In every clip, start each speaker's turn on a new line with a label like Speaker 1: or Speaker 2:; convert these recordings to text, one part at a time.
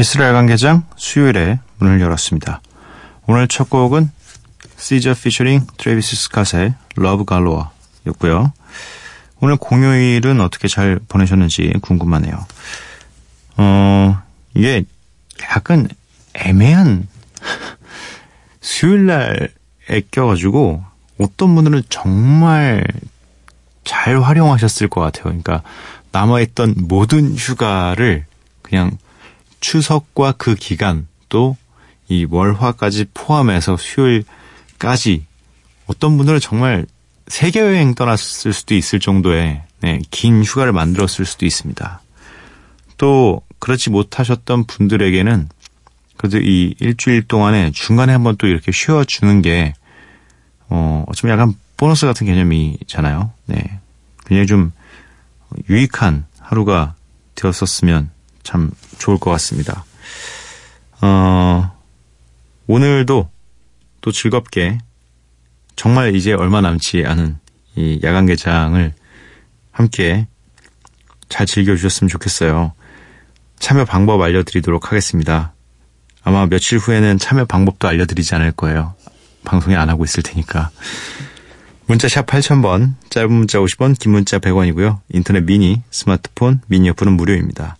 Speaker 1: 미쓰라 야간개장 수요일에 문을 열었습니다. 오늘 첫 곡은 SZA 피처링 트래비스 스캇의 Love Galore 였고요. 오늘 공휴일은 어떻게 잘 보내셨는지 궁금하네요. 어, 이게 약간 애매한 수요일 날에 껴가지고 어떤 분들은 정말 잘 활용하셨을 것 같아요. 그러니까 남아있던 모든 휴가를 그냥 추석과 그 기간 또 이 월화까지 포함해서 수요일까지 어떤 분들은 정말 세계 여행 떠났을 수도 있을 정도의 네, 긴 휴가를 만들었을 수도 있습니다. 또 그렇지 못하셨던 분들에게는 그래도 이 일주일 동안에 중간에 한번 또 이렇게 쉬어주는 게 어, 어쩌면 약간 보너스 같은 개념이잖아요. 네. 굉장히 좀 유익한 하루가 되었었으면 참 좋을 것 같습니다. 어, 오늘도 또 즐겁게 정말 이제 얼마 남지 않은 이 야간 개장을 함께 잘 즐겨주셨으면 좋겠어요. 참여 방법 알려드리도록 하겠습니다. 아마 며칠 후에는 참여 방법도 알려드리지 않을 거예요. 방송에 안 하고 있을 테니까. 문자샵 8000번, 짧은 문자 50원, 긴 문자 100원이고요. 인터넷 미니, 스마트폰, 미니 어플은 무료입니다.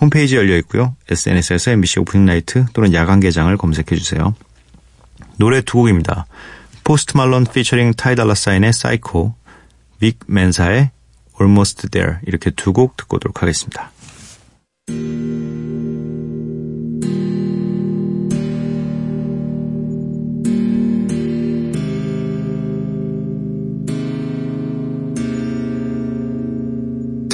Speaker 1: 홈페이지 열려 있고요. SNS에서 MBC Opening Night 또는 야간 개장을 검색해 주세요. 노래 두 곡입니다. 포스트 말론 피처링 타이 달라 사인의 사이코, 빅 맨사의 Almost There 이렇게 두 곡 듣고 오도록 하겠습니다.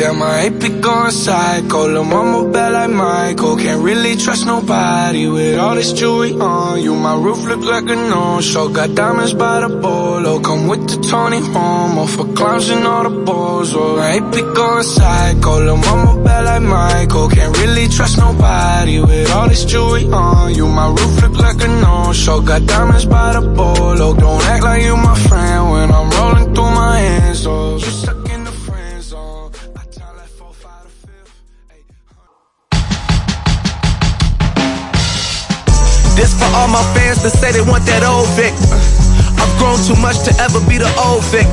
Speaker 2: Damn, I ain't be going psycho. Lil' mama bad like Michael. Can't really trust nobody with all this jewelry on you. My roof look like a no-show. Got diamonds by the bolo. Come with the Tony Homo for clowns and all the balls. Oh, I ain't be going psycho. Lil' mama bad like Michael. Can't really trust nobody with all this jewelry on you. My roof look like a no-show. Got diamonds by the bolo. Don't act like you that
Speaker 3: say they want that old Vic. Uh, I've grown too much to ever be the old Vic.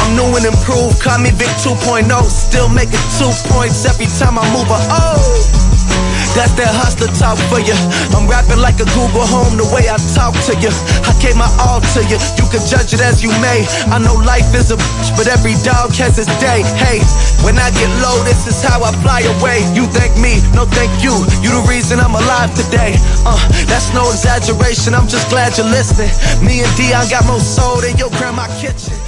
Speaker 3: I'm new and improved, call me Vic 2.0. Still making two points every time I move a oh. That's that hustler talk for you. I'm rapping like a Google home the way I talk to you. I gave my all to you. You can judge it as you may. I know life is a bitch, but every dog has his day. Hey, when I get low, this is how I fly away. You thank me, no thank you. You the reason I'm alive today. Uh, that's no exaggeration. I'm just glad you're listening. Me and Dion got more soul than your grandma kitchen,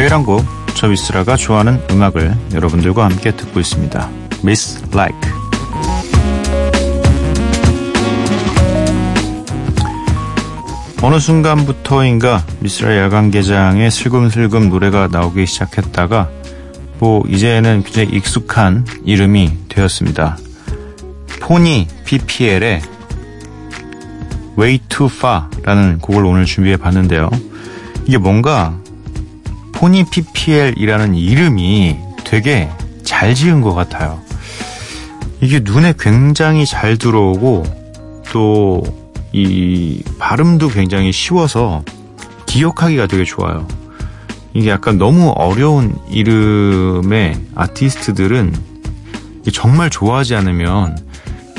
Speaker 1: 매일 한 곡, 저 미스라가 좋아하는 음악을 여러분들과 함께 듣고 있습니다. Miss Like. 어느 순간부터인가 미스라 야간 개장에 슬금슬금 노래가 나오기 시작했다가 뭐 이제는 굉장히 익숙한 이름이 되었습니다. 포니 PPL의 Way Too Far라는 곡을 오늘 준비해 봤는데요. 이게 뭔가 포니 PPL이라는 이름이 되게 잘잘 지은 것 같아요. 이게 눈에 굉장히 잘 들어오고 또 이 발음도 굉장히 쉬워서 기억하기가 되게 좋아요. 이게 약간 너무 어려운 이름의 아티스트들은 정말 좋아하지 않으면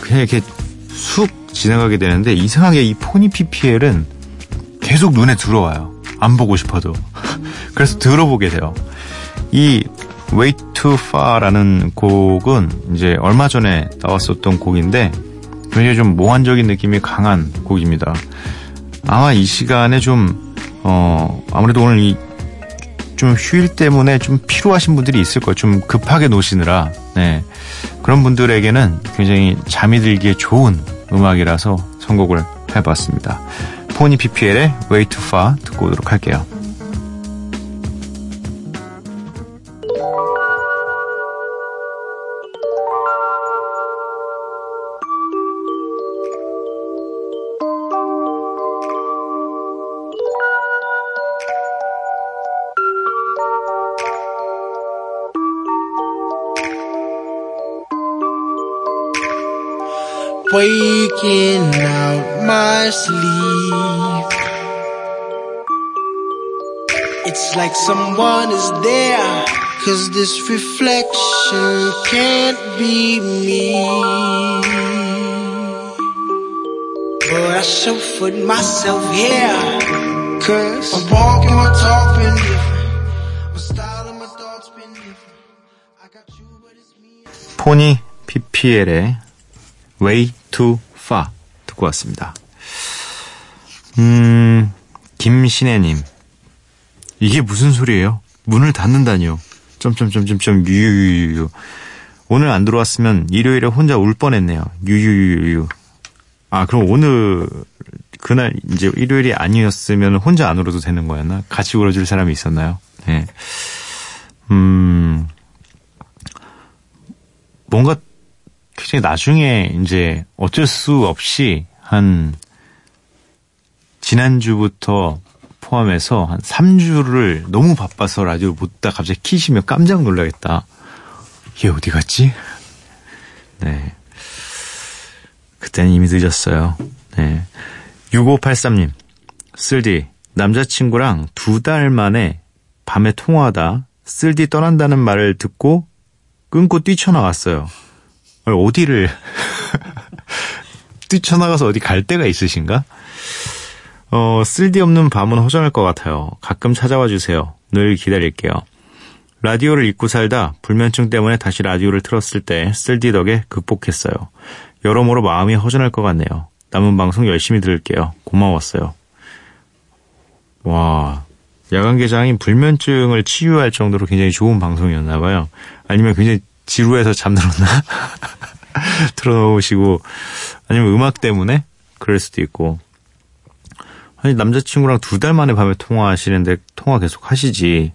Speaker 1: 그냥 이렇게 쑥 지나가게 되는데 이상하게 이 포니 PPL은 계속 눈에 들어와요. 안 보고 싶어도. 그래서 들어보게 돼요. 이 Way Too Far라는 곡은 이제 얼마 전에 나왔었던 곡인데 굉장히 좀 몽환적인 느낌이 강한 곡입니다. 아마 이 시간에 좀, 어, 아무래도 오늘 이 좀 휴일 때문에 좀 피로하신 분들이 있을 거예요. 좀 급하게 노시느라. 네. 그런 분들에게는 굉장히 잠이 들기에 좋은 음악이라서 선곡을 해봤습니다. 포니 PPL의 Way Too Far 듣고 오도록 할게요.
Speaker 4: waking out my sleep. It's like someone is there, cause this reflection can't be me. But I chauffeured myself here, cause I'm walking my talk been different. My style and my thoughts been different. I got you, but it's me.
Speaker 1: 포니 PPL의 Way Too Far 듣고 왔습니다. 음, 김신혜님. 이게 무슨 소리예요? 문을 닫는다니요. 점점점점점 유유유유. 오늘 안 들어왔으면 일요일에 혼자 울 뻔했네요. 유유유유. 아 그럼 오늘 그날 이제 일요일이 아니었으면 혼자 안 울어도 되는 거였나? 같이 울어줄 사람이 있었나요? 네. 음 뭔가 굉장히 나중에 이제 어쩔 수 없이 한 지난주부터 포함해서 한 3주를 너무 바빠서 라디오를 못 듣다 갑자기 키시면 깜짝 놀라겠다. 얘 어디 갔지? 네. 그때는 이미 늦었어요. 네. 6583님, 쓸디, 남자친구랑 두 달 만에 밤에 통화하다 쓸디 떠난다는 말을 듣고 끊고 뛰쳐나왔어요. 어디를 뛰쳐나가서 어디 갈 데가 있으신가? 어, 쓸데없는 밤은 허전할 것 같아요. 가끔 찾아와 주세요. 늘 기다릴게요. 라디오를 잊고 살다 불면증 때문에 다시 라디오를 틀었을 때 쓸디 덕에 극복했어요. 여러모로 마음이 허전할 것 같네요. 남은 방송 열심히 들을게요. 고마웠어요. 와, 야간 개장이 불면증을 치유할 정도로 굉장히 좋은 방송이었나 봐요. 아니면 굉장히 지루해서 잠들었나? 틀어놓으시고 아니면 음악 때문에 그럴 수도 있고. 아니 남자친구랑 두 달 만에 밤에 통화하시는데 통화 계속 하시지.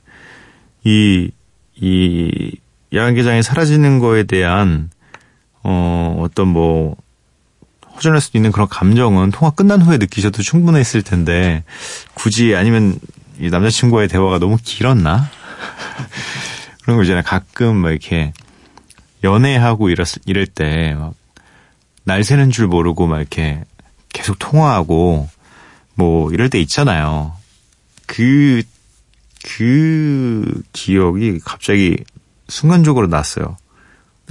Speaker 1: 이 이 야간개장이 사라지는 거에 대한 어 어떤 뭐 허전할 수도 있는 그런 감정은 통화 끝난 후에 느끼셔도 충분했을 텐데 굳이 아니면 이 남자친구와의 대화가 너무 길었나? 그런 거 있잖아요. 가끔 뭐 이렇게 연애하고 이랬, 이럴 때, 막, 날 새는 줄 모르고 막 이렇게 계속 통화하고, 뭐, 이럴 때 있잖아요. 그, 그 기억이 갑자기 순간적으로 났어요.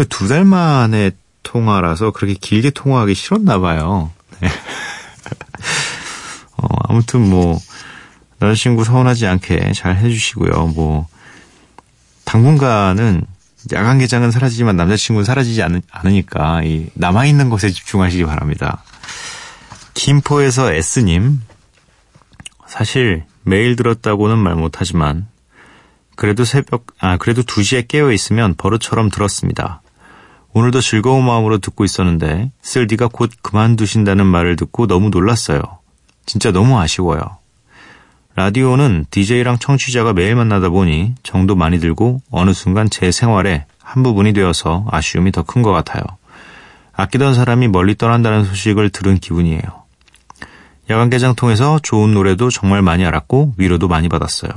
Speaker 1: 두 달 만에 통화라서 그렇게 길게 통화하기 싫었나 봐요. 네. 어, 아무튼 뭐, 남자친구 서운하지 않게 잘 해주시고요. 뭐, 당분간은 야간 개장은 사라지지만 남자친구는 사라지지 않, 않으니까 이 남아있는 것에 집중하시기 바랍니다. 김포에서 S님 사실 매일 들었다고는 말 못하지만 그래도 새벽 아 그래도 2시에 깨어 있으면 버릇처럼 들었습니다. 오늘도 즐거운 마음으로 듣고 있었는데 쓸디가 곧 그만두신다는 말을 듣고 너무 놀랐어요. 진짜 너무 아쉬워요. 라디오는 DJ랑 청취자가 매일 만나다 보니 정도 많이 들고 어느 순간 제 생활의 한 부분이 되어서 아쉬움이 더 큰 것 같아요. 아끼던 사람이 멀리 떠난다는 소식을 들은 기분이에요. 야간 개장 통해서 좋은 노래도 정말 많이 알았고 위로도 많이 받았어요.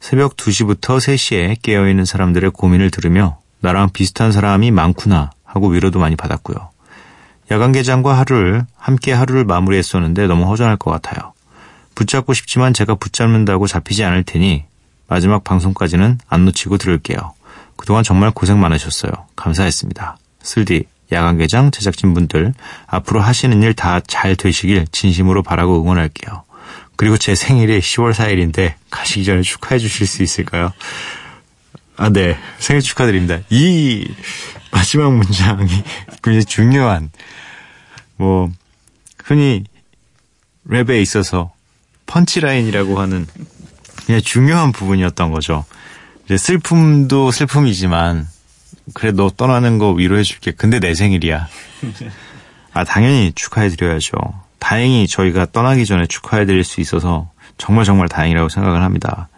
Speaker 1: 새벽 2시부터 3시에 깨어있는 사람들의 고민을 들으며 나랑 비슷한 사람이 많구나 하고 위로도 많이 받았고요. 야간 개장과 하루를 함께 하루를 마무리했었는데 너무 허전할 것 같아요. 붙잡고 싶지만 제가 붙잡는다고 잡히지 않을 테니 마지막 방송까지는 안 놓치고 들을게요. 그동안 정말 고생 많으셨어요. 감사했습니다. 슬디, 야간개장 제작진분들 앞으로 하시는 일 다 잘 되시길 진심으로 바라고 응원할게요. 그리고 제 생일이 10월 4일인데 가시기 전에 축하해 주실 수 있을까요? 아, 네. 생일 축하드립니다. 이 마지막 문장이 굉장히 중요한, 뭐, 흔히 랩에 있어서 펀치라인이라고 하는 그냥 중요한 부분이었던 거죠. 이제 슬픔도 슬픔이지만, 그래, 너 떠나는 거 위로해줄게. 근데 내 생일이야. 아, 당연히 축하해드려야죠. 다행히 저희가 떠나기 전에 축하해드릴 수 있어서 정말 정말 다행이라고 생각을 합니다.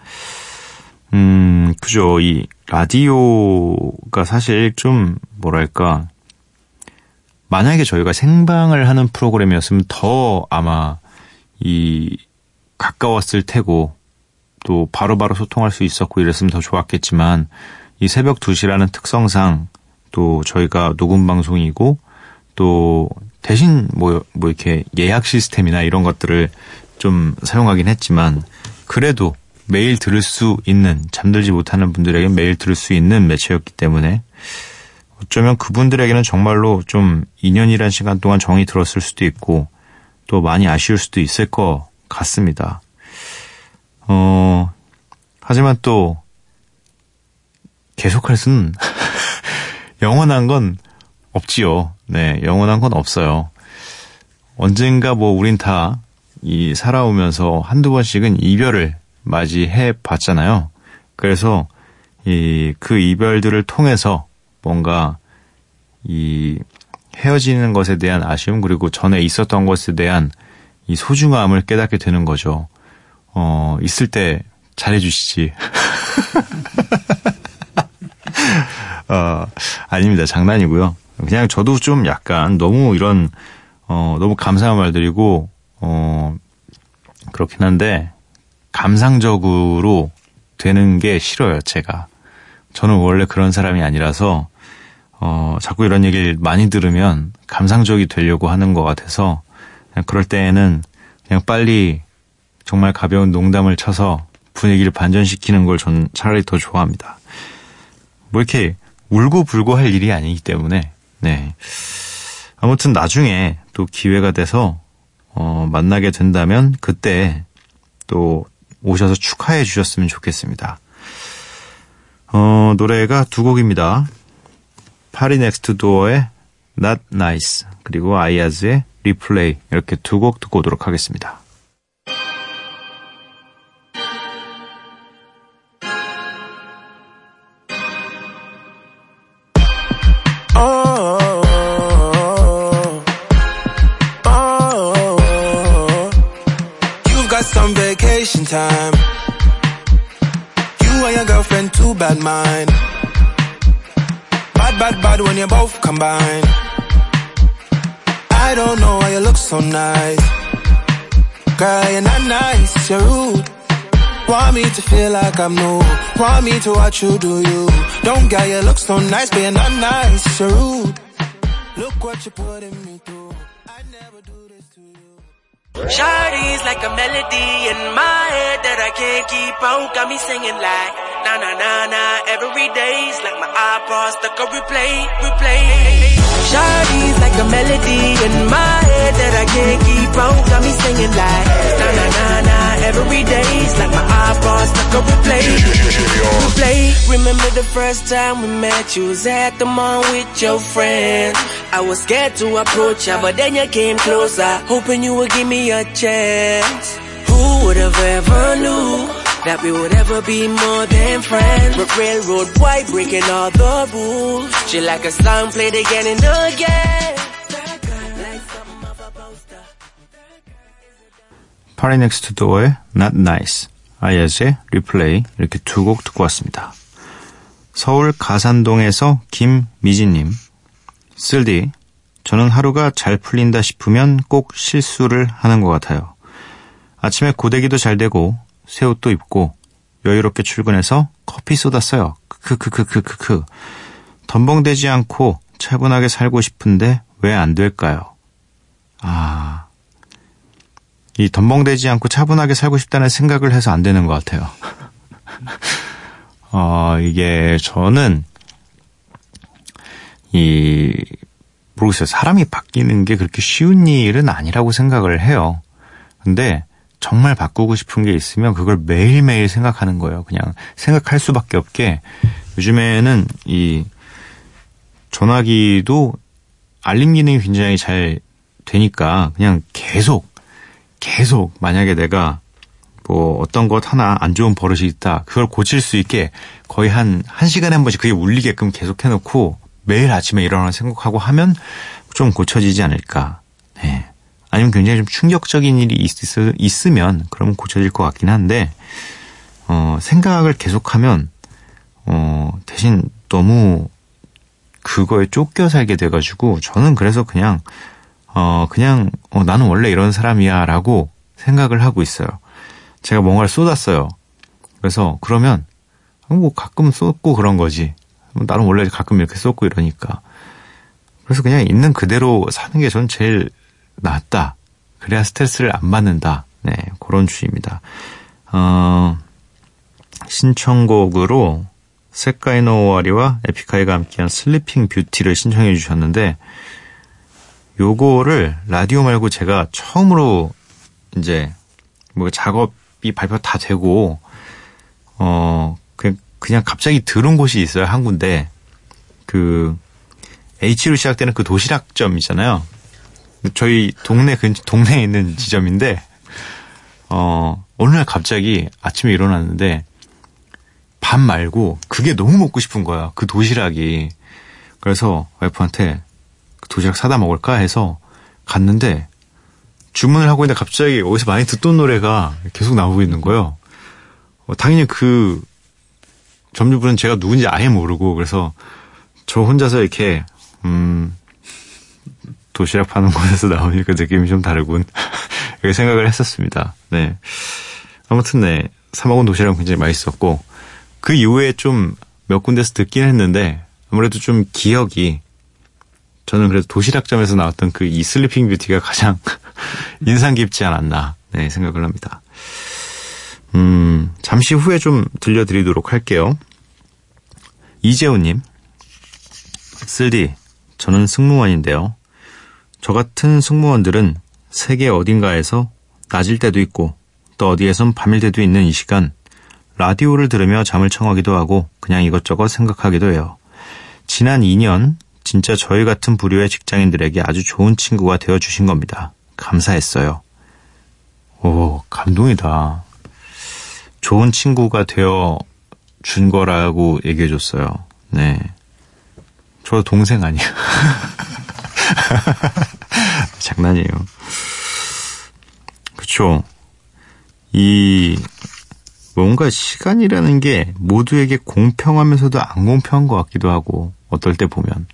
Speaker 1: 음, 그죠. 이 라디오가 사실 좀 뭐랄까. 만약에 저희가 생방을 하는 프로그램이었으면 더 아마 이 가까웠을 테고 또 바로바로 바로 소통할 수 있었고 이랬으면 더 좋았겠지만 이 새벽 2시라는 특성상 또 저희가 녹음 방송이고 또 대신 뭐, 뭐 이렇게 예약 시스템이나 이런 것들을 좀 사용하긴 했지만 그래도 매일 들을 수 있는 잠들지 못하는 분들에게 매일 들을 수 있는 매체였기 때문에 어쩌면 그분들에게는 정말로 좀 2년이란 시간 동안 정이 들었을 수도 있고 또 많이 아쉬울 수도 있을 것 같습니다. 어, 하지만 또 계속할 수는 영원한 건 없지요. 네, 영원한 건 없어요. 언젠가 뭐 우린 다 이 살아오면서 한두 번씩은 이별을 맞이해 봤잖아요. 그래서 이 그 이별들을 통해서 뭔가 이 헤어지는 것에 대한 아쉬움 그리고 전에 있었던 것에 대한 이 소중함을 깨닫게 되는 거죠. 어, 있을 때 잘해주시지. 어, 아닙니다. 장난이고요. 그냥 저도 좀 약간 너무 이런 어 너무 감사한 말드리고 어 그렇긴 한데 감상적으로 되는 게 싫어요, 제가. 저는 원래 그런 사람이 아니라서 어 자꾸 이런 얘기를 많이 들으면 감상적이 되려고 하는 것 같아서 그럴 때에는 그냥 빨리 정말 가벼운 농담을 쳐서 분위기를 반전시키는 걸전 차라리 더 좋아합니다. 뭐 이렇게 울고 불고 할 일이 아니기 때문에 네. 아무튼 나중에 또 기회가 돼서 어, 만나게 된다면 그때 또 오셔서 축하해 주셨으면 좋겠습니다. 어, 노래가 두 곡입니다. 파리 넥스트 도어의 Not Nice 그리고 Iyaz의 Replay 이렇게 두 곡 듣고 오도록 하겠습니다.
Speaker 5: time. You and your girlfriend, too bad mind. Bad, bad, bad when you both combine. I don't know why you look so nice. Girl, you're not nice, you're rude. Want me to feel like I'm new. Want me to watch you do you. Don't get you look so nice, but you're not nice, you're rude. Look what you're putting me through. I never do this to you. Shardy's like a melody in my head that I can't keep out. Got me singing like na na na na every day's like my iPod stuck on replay, replay. Shardy's like a melody in my head that I can't keep out. Got me singing like na na na na every day's like my iPod stuck on replay, replay. Remember the first time we met? You was at the mall with your friends. I was scared to approach ya, but then you came closer, hoping you would give me a chance. Who would have ever knew that we would ever be more than friends? But railroad boy breaking all the rules. She like a song played again and again.
Speaker 1: 파리 넥스트 도어의 Not Nice, 아이즈의 리플레이 이렇게 두 곡 듣고 왔습니다. 서울 가산동에서 김미진님 쓸디, 저는 하루가 잘 풀린다 싶으면 꼭 실수를 하는 것 같아요. 아침에 고데기도 잘 되고 새 옷도 입고 여유롭게 출근해서 커피 쏟았어요. 크크크크크크. 덤벙대지 않고 차분하게 살고 싶은데 왜 안 될까요? 아, 이 덤벙대지 않고 차분하게 살고 싶다는 생각을 해서 안 되는 것 같아요. 어, 이게 저는 이 모르겠어요. 사람이 바뀌는 게 그렇게 쉬운 일은 아니라고 생각을 해요. 근데 정말 바꾸고 싶은 게 있으면 그걸 매일매일 생각하는 거예요. 그냥 생각할 수밖에 없게 요즘에는 이 전화기도 알림 기능이 굉장히 잘 되니까 그냥 계속 계속 만약에 내가 뭐 어떤 것 하나 안 좋은 버릇이 있다. 그걸 고칠 수 있게 거의 한, 한 시간에 한 번씩 그게 울리게끔 계속 해놓고 매일 아침에 일어나 생각하고 하면 좀 고쳐지지 않을까. 네. 아니면 굉장히 좀 충격적인 일이 있, 있으면 그러면 고쳐질 것 같긴 한데, 어, 생각을 계속하면, 어, 대신 너무 그거에 쫓겨 살게 돼가지고 저는 그래서 그냥, 어, 그냥, 어, 나는 원래 이런 사람이야 라고 생각을 하고 있어요. 제가 뭔가를 쏟았어요. 그래서 그러면, 뭐 가끔 쏟고 그런 거지. 나는 원래 가끔 이렇게 쏟고 이러니까. 그래서 그냥 있는 그대로 사는 게 전 제일 낫다. 그래야 스트레스를 안 받는다. 네, 그런 주의입니다. 어, 신청곡으로 세카이노 오와리와 에픽하이가 함께한 Sleeping Beauty를 신청해 주셨는데 요거를 라디오 말고 제가 처음으로 이제 뭐 작업이 발표 다 되고 어 그냥 그냥 갑자기 들은 곳이 있어요 한 군데 그 H로 시작되는 그 도시락점 있잖아요. 저희 동네 근 동네에 있는 지점인데 어 어느 날 갑자기 아침에 일어났는데 밥 말고 그게 너무 먹고 싶은 거야. 그 도시락이. 그래서 와이프한테 그 도시락 사다 먹을까 해서 갔는데 주문을 하고 있는데 갑자기 어디서 많이 듣던 노래가 계속 나오고 있는 거예요. 어, 당연히 그 점주분은 제가 누군지 아예 모르고 그래서 저 혼자서 이렇게 음 도시락 파는 곳에서 나오니까 느낌이 좀 다르군 이렇게 생각을 했었습니다. 네 아무튼 네 사먹은 도시락은 굉장히 맛있었고 그 이후에 좀 몇 군데서 듣긴 했는데 아무래도 좀 기억이 저는 그래도 도시락점에서 나왔던 그 이 Sleeping Beauty가 가장 인상 깊지 않았나 네, 생각을 합니다. 음, 잠시 후에 좀 들려드리도록 할게요. 이재훈님, 쓸디, 저는 승무원인데요. 저 같은 승무원들은 세계 어딘가에서 낮일 때도 있고 또 어디에선 밤일 때도 있는 이 시간 라디오를 들으며 잠을 청하기도 하고 그냥 이것저것 생각하기도 해요. 지난 2년 진짜 저희 같은 부류의 직장인들에게 아주 좋은 친구가 되어 주신 겁니다. 감사했어요. 오, 감동이다. 좋은 친구가 되어 준 거라고 얘기해 줬어요. 네. 저 동생 아니야. 장난이에요. 그쵸. 이 뭔가 시간이라는 게 모두에게 공평하면서도 안 공평한 것 같기도 하고 어떨 때 보면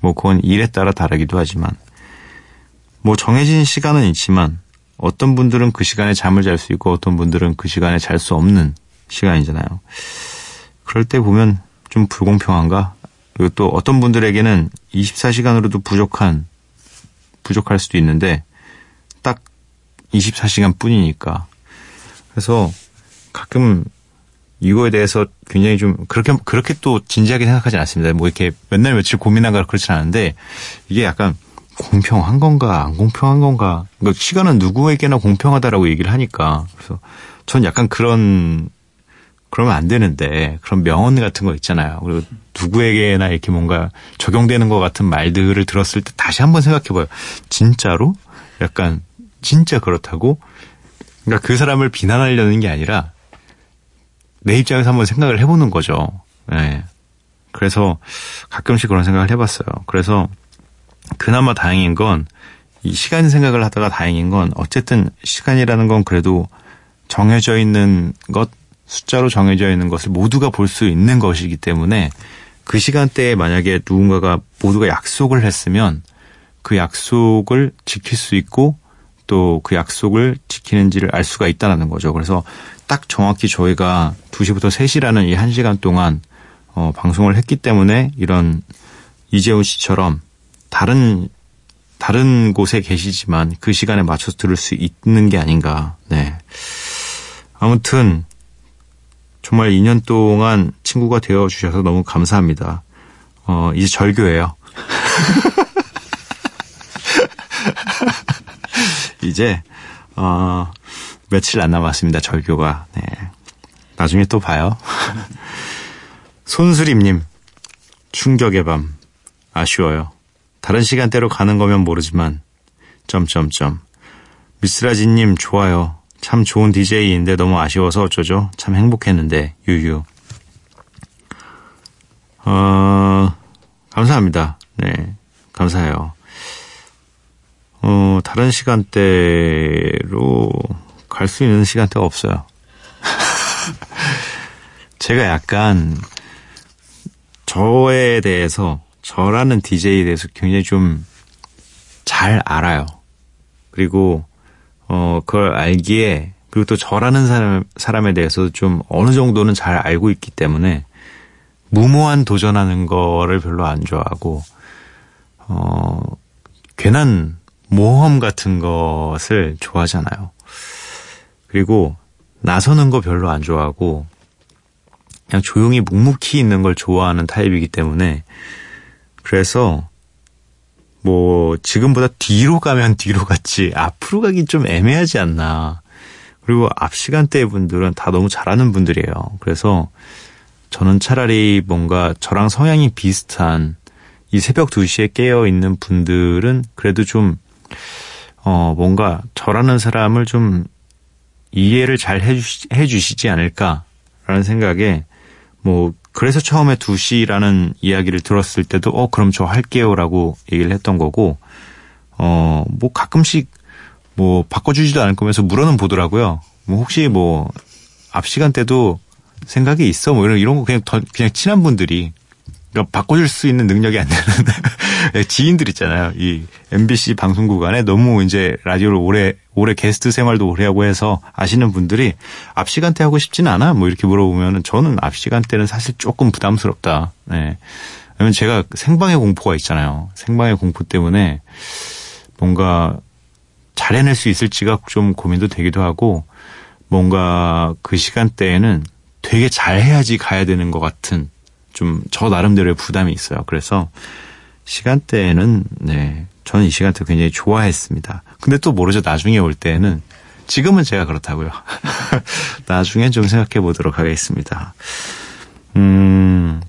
Speaker 1: 뭐 그건 일에 따라 다르기도 하지만 뭐 정해진 시간은 있지만 어떤 분들은 그 시간에 잠을 잘 수 있고 어떤 분들은 그 시간에 잘 수 없는 시간이잖아요. 그럴 때 보면 좀 불공평한가? 그리고 또 어떤 분들에게는 24시간으로도 부족한 부족할 수도 있는데 딱 24시간 뿐이니까. 그래서 가끔 이거에 대해서 굉장히 좀 그렇게 그렇게 또 진지하게 생각하지 않습니다. 뭐 이렇게 맨날 며칠 고민한가 그렇진 않은데 이게 약간 공평한 건가 안 공평한 건가 그러니까 시간은 누구에게나 공평하다라고 얘기를 하니까 그래서 전 약간 그런 그러면 안 되는데 그런 명언 같은 거 있잖아요. 그리고 누구에게나 이렇게 뭔가 적용되는 것 같은 말들을 들었을 때 다시 한번 생각해봐요. 진짜로 약간 진짜 그렇다고 그러니까 그 사람을 비난하려는 게 아니라 내 입장에서 한번 생각을 해보는 거죠. 네. 그래서 가끔씩 그런 생각을 해봤어요. 그래서 그나마 다행인 건 이 시간 생각을 하다가 다행인 건 어쨌든 시간이라는 건 그래도 정해져 있는 것, 숫자로 정해져 있는 것을 모두가 볼 수 있는 것이기 때문에 그 시간대에 만약에 누군가가 모두가 약속을 했으면 그 약속을 지킬 수 있고 또 그 약속을 지키는지를 알 수가 있다는 거죠. 그래서 딱 정확히 저희가 2시부터 3시라는 이 1시간 동안 어, 방송을 했기 때문에 이런 이재훈 씨처럼 다른 다른 곳에 계시지만 그 시간에 맞춰서 들을 수 있는 게 아닌가. 네. 아무튼 정말 2년 동안 친구가 되어 주셔서 너무 감사합니다. 어, 이제 절교예요. 이제 어, 며칠 안 남았습니다. 절교가. 네. 나중에 또 봐요. 손수림님, 충격의 밤. 아쉬워요. 다른 시간대로 가는 거면 모르지만, 점점점. 미스라지님, 좋아요. 참 좋은 DJ인데 너무 아쉬워서 어쩌죠? 참 행복했는데, 유유. 어, 감사합니다. 네, 감사해요. 어, 다른 시간대로 갈 수 있는 시간대가 없어요. 제가 약간 저에 대해서 저라는 DJ에 대해서 굉장히 좀 잘 알아요. 그리고 어 그걸 알기에 그리고 또 저라는 사람 사람에 대해서 좀 어느 정도는 잘 알고 있기 때문에 무모한 도전하는 거를 별로 안 좋아하고 어 괜한 모험 같은 것을 좋아하잖아요. 그리고 나서는 거 별로 안 좋아하고 그냥 조용히 묵묵히 있는 걸 좋아하는 타입이기 때문에 그래서 뭐 지금보다 뒤로 가면 뒤로 갔지 앞으로 가기 좀 애매하지 않나. 그리고 앞 시간대 분들은 다 너무 잘하는 분들이에요. 그래서 저는 차라리 뭔가 저랑 성향이 비슷한 이 새벽 2시에 깨어 있는 분들은 그래도 좀, 어, 뭔가 저라는 사람을 좀 이해를 잘 해주시, 해주시지 않을까라는 생각에 뭐, 그래서 처음에 2시라는 이야기를 들었을 때도, 어, 그럼 저 할게요라고 얘기를 했던 거고, 어, 뭐 가끔씩 뭐 바꿔주지도 않을 거면서 물어는 보더라고요. 뭐 혹시 뭐, 앞 시간대도 생각이 있어? 뭐 이런, 이런 거 그냥 더, 그냥 친한 분들이 그러니까 바꿔줄 수 있는 능력이 안 되는 지인들 있잖아요. 이 MBC 방송국 안에 너무 이제 라디오를 오래 오래 게스트 생활도 오래 하고 해서 아시는 분들이 앞 시간대 하고 싶진 않아. 뭐 이렇게 물어보면은 저는 앞 시간대는 사실 조금 부담스럽다. 네. 왜냐면 제가 생방의 공포가 있잖아요. 생방의 공포 때문에 뭔가 잘 해낼 수 있을지가 좀 고민도 되기도 하고 뭔가 그 시간대에는 되게 잘 해야지 가야 되는 것 같은 좀 저 나름대로의 부담이 있어요. 그래서 시간대에는 네 저는 이 시간대 굉장히 좋아했습니다. 근데 또 모르죠. 나중에 올 때는 지금은 제가 그렇다고요. 나중엔 좀 생각해 보도록 하겠습니다. 음,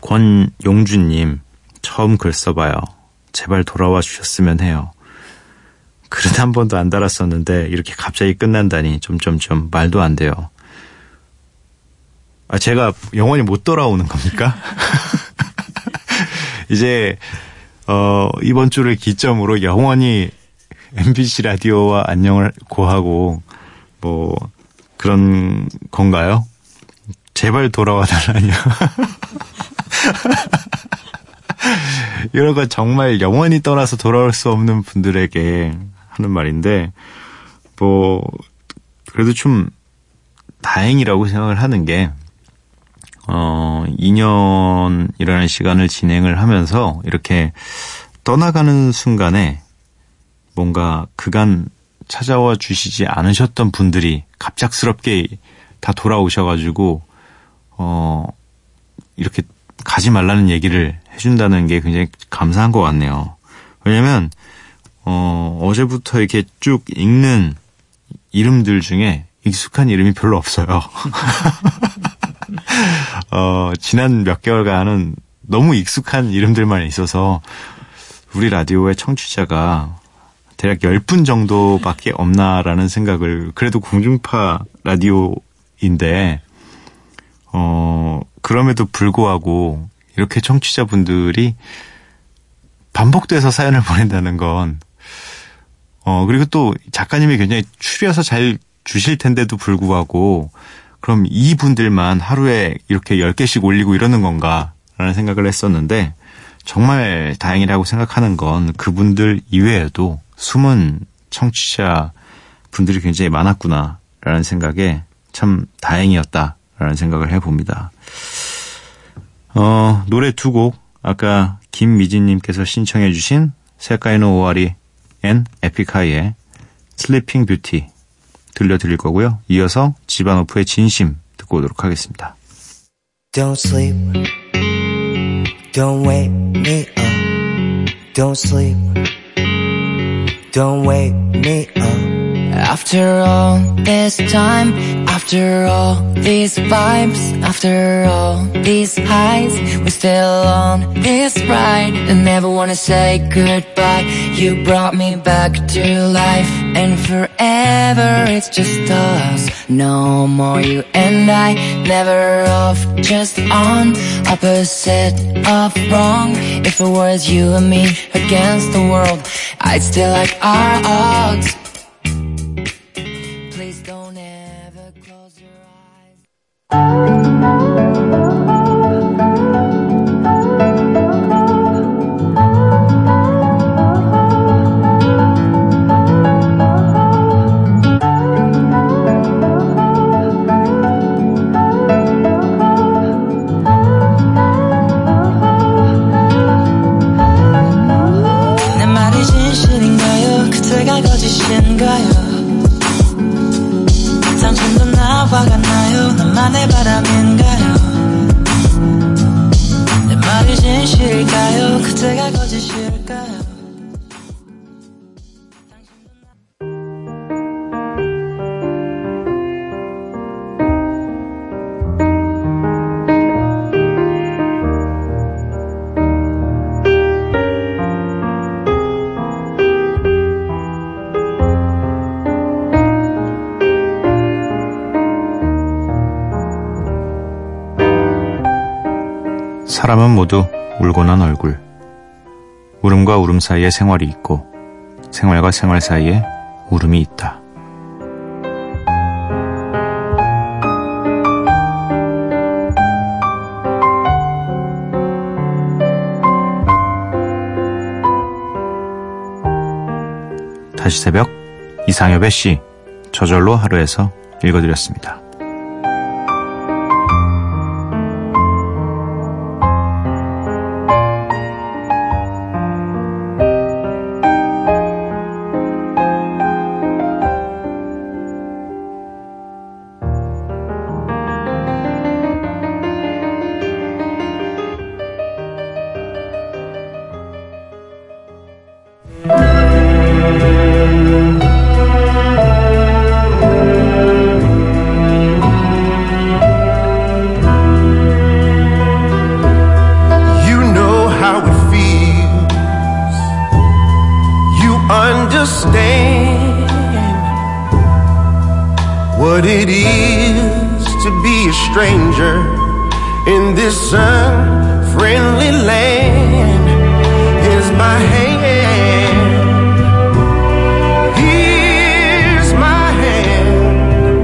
Speaker 1: 권용주님, 처음 글 써봐요. 제발 돌아와 주셨으면 해요. 글은 한 번도 안 달았었는데 이렇게 갑자기 끝난다니 점점점 말도 안 돼요. 아 제가 영원히 못 돌아오는 겁니까? 이제 어 이번 주를 기점으로 영원히 MBC 라디오와 안녕을 고하고 뭐 그런 건가요? 제발 돌아와 달라뇨. 이런 건 정말 영원히 떠나서 돌아올 수 없는 분들에게 하는 말인데 뭐 그래도 좀 다행이라고 생각을 하는 게 어, 2년이라는 시간을 진행을 하면서 이렇게 떠나가는 순간에 뭔가 그간 찾아와 주시지 않으셨던 분들이 갑작스럽게 다 돌아오셔가지고, 어, 이렇게 가지 말라는 얘기를 해준다는 게 굉장히 감사한 것 같네요. 왜냐면, 어, 어제부터 이렇게 쭉 읽는 이름들 중에 익숙한 이름이 별로 없어요. 어, 지난 몇 개월간은 너무 익숙한 이름들만 있어서 우리 라디오의 청취자가 대략 10분 정도밖에 없나라는 생각을 그래도 공중파 라디오인데 어 그럼에도 불구하고 이렇게 청취자분들이 반복돼서 사연을 보낸다는 건 어, 그리고 또 작가님이 굉장히 추려서 잘 주실 텐데도 불구하고 그럼 이분들만 하루에 이렇게 10개씩 올리고 이러는 건가? 라는 생각을 했었는데 정말 다행이라고 생각하는 건 그분들 이외에도 숨은 청취자 분들이 굉장히 많았구나. 라는 생각에 참 다행이었다. 라는 생각을 해봅니다. 어, 노래 두 곡, 아까 김미진님께서 신청해주신 세카이노 오와리 and 에픽하이의 Sleeping Beauty 들려드릴 거고요. 이어서 지바노프의 진심 듣고 오도록 하겠습니다.
Speaker 6: Don't sleep. Don't wake me up. Don't sleep. Don't wake me up. After all this time, after all these vibes, after all these highs, we're still on this ride. I never wanna say goodbye. You brought me back to life, and forever it's just us. No more you and I, never off, just on. Opposite of wrong. If it was you and me against the world, I'd still like our odds. Música
Speaker 1: 사람은 모두 울고 난 얼굴. 울음과 울음 사이에 생활이 있고, 생활과 생활 사이에 울음이 있다. 다시 새벽 이상엽의 시 저절로 하루에서 읽어드렸습니다.
Speaker 7: Stranger in this unfriendly land. Here's my hand. Here's my hand.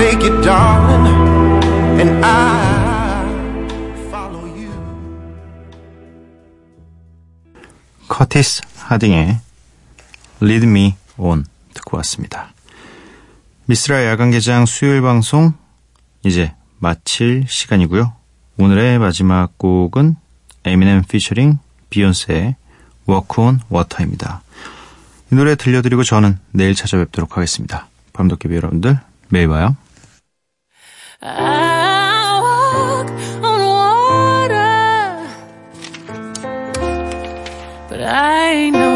Speaker 7: Take it, darling, and I follow you.
Speaker 1: 커티스 하딩의 Lead Me On 듣고 왔습니다. 미스라 야간개장 수요일 방송 이제 마칠 시간이고요. 오늘의 마지막 곡은 에미넴 피처링 비욘세의 Walk on Water입니다. 이 노래 들려드리고 저는 내일 찾아뵙도록 하겠습니다. 밤도깨비 여러분들 매일 봐요.
Speaker 8: I walk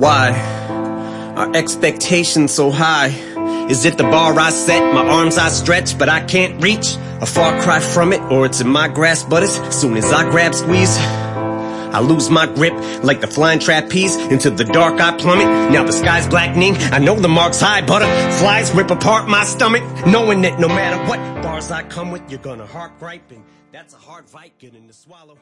Speaker 9: Why are expectations so high? Is it the bar I set, my arms I stretch, but I can't reach? A far cry from it, or it's in my grasp, but as soon as I grab squeeze, I lose my grip like the flying trapeze. Into the dark I plummet. Now the sky's blackening. I know the mark's high. Butterflies rip apart my stomach. Knowing that no matter what bars I come with, you're gonna heart And That's a hard fight getting to swallow.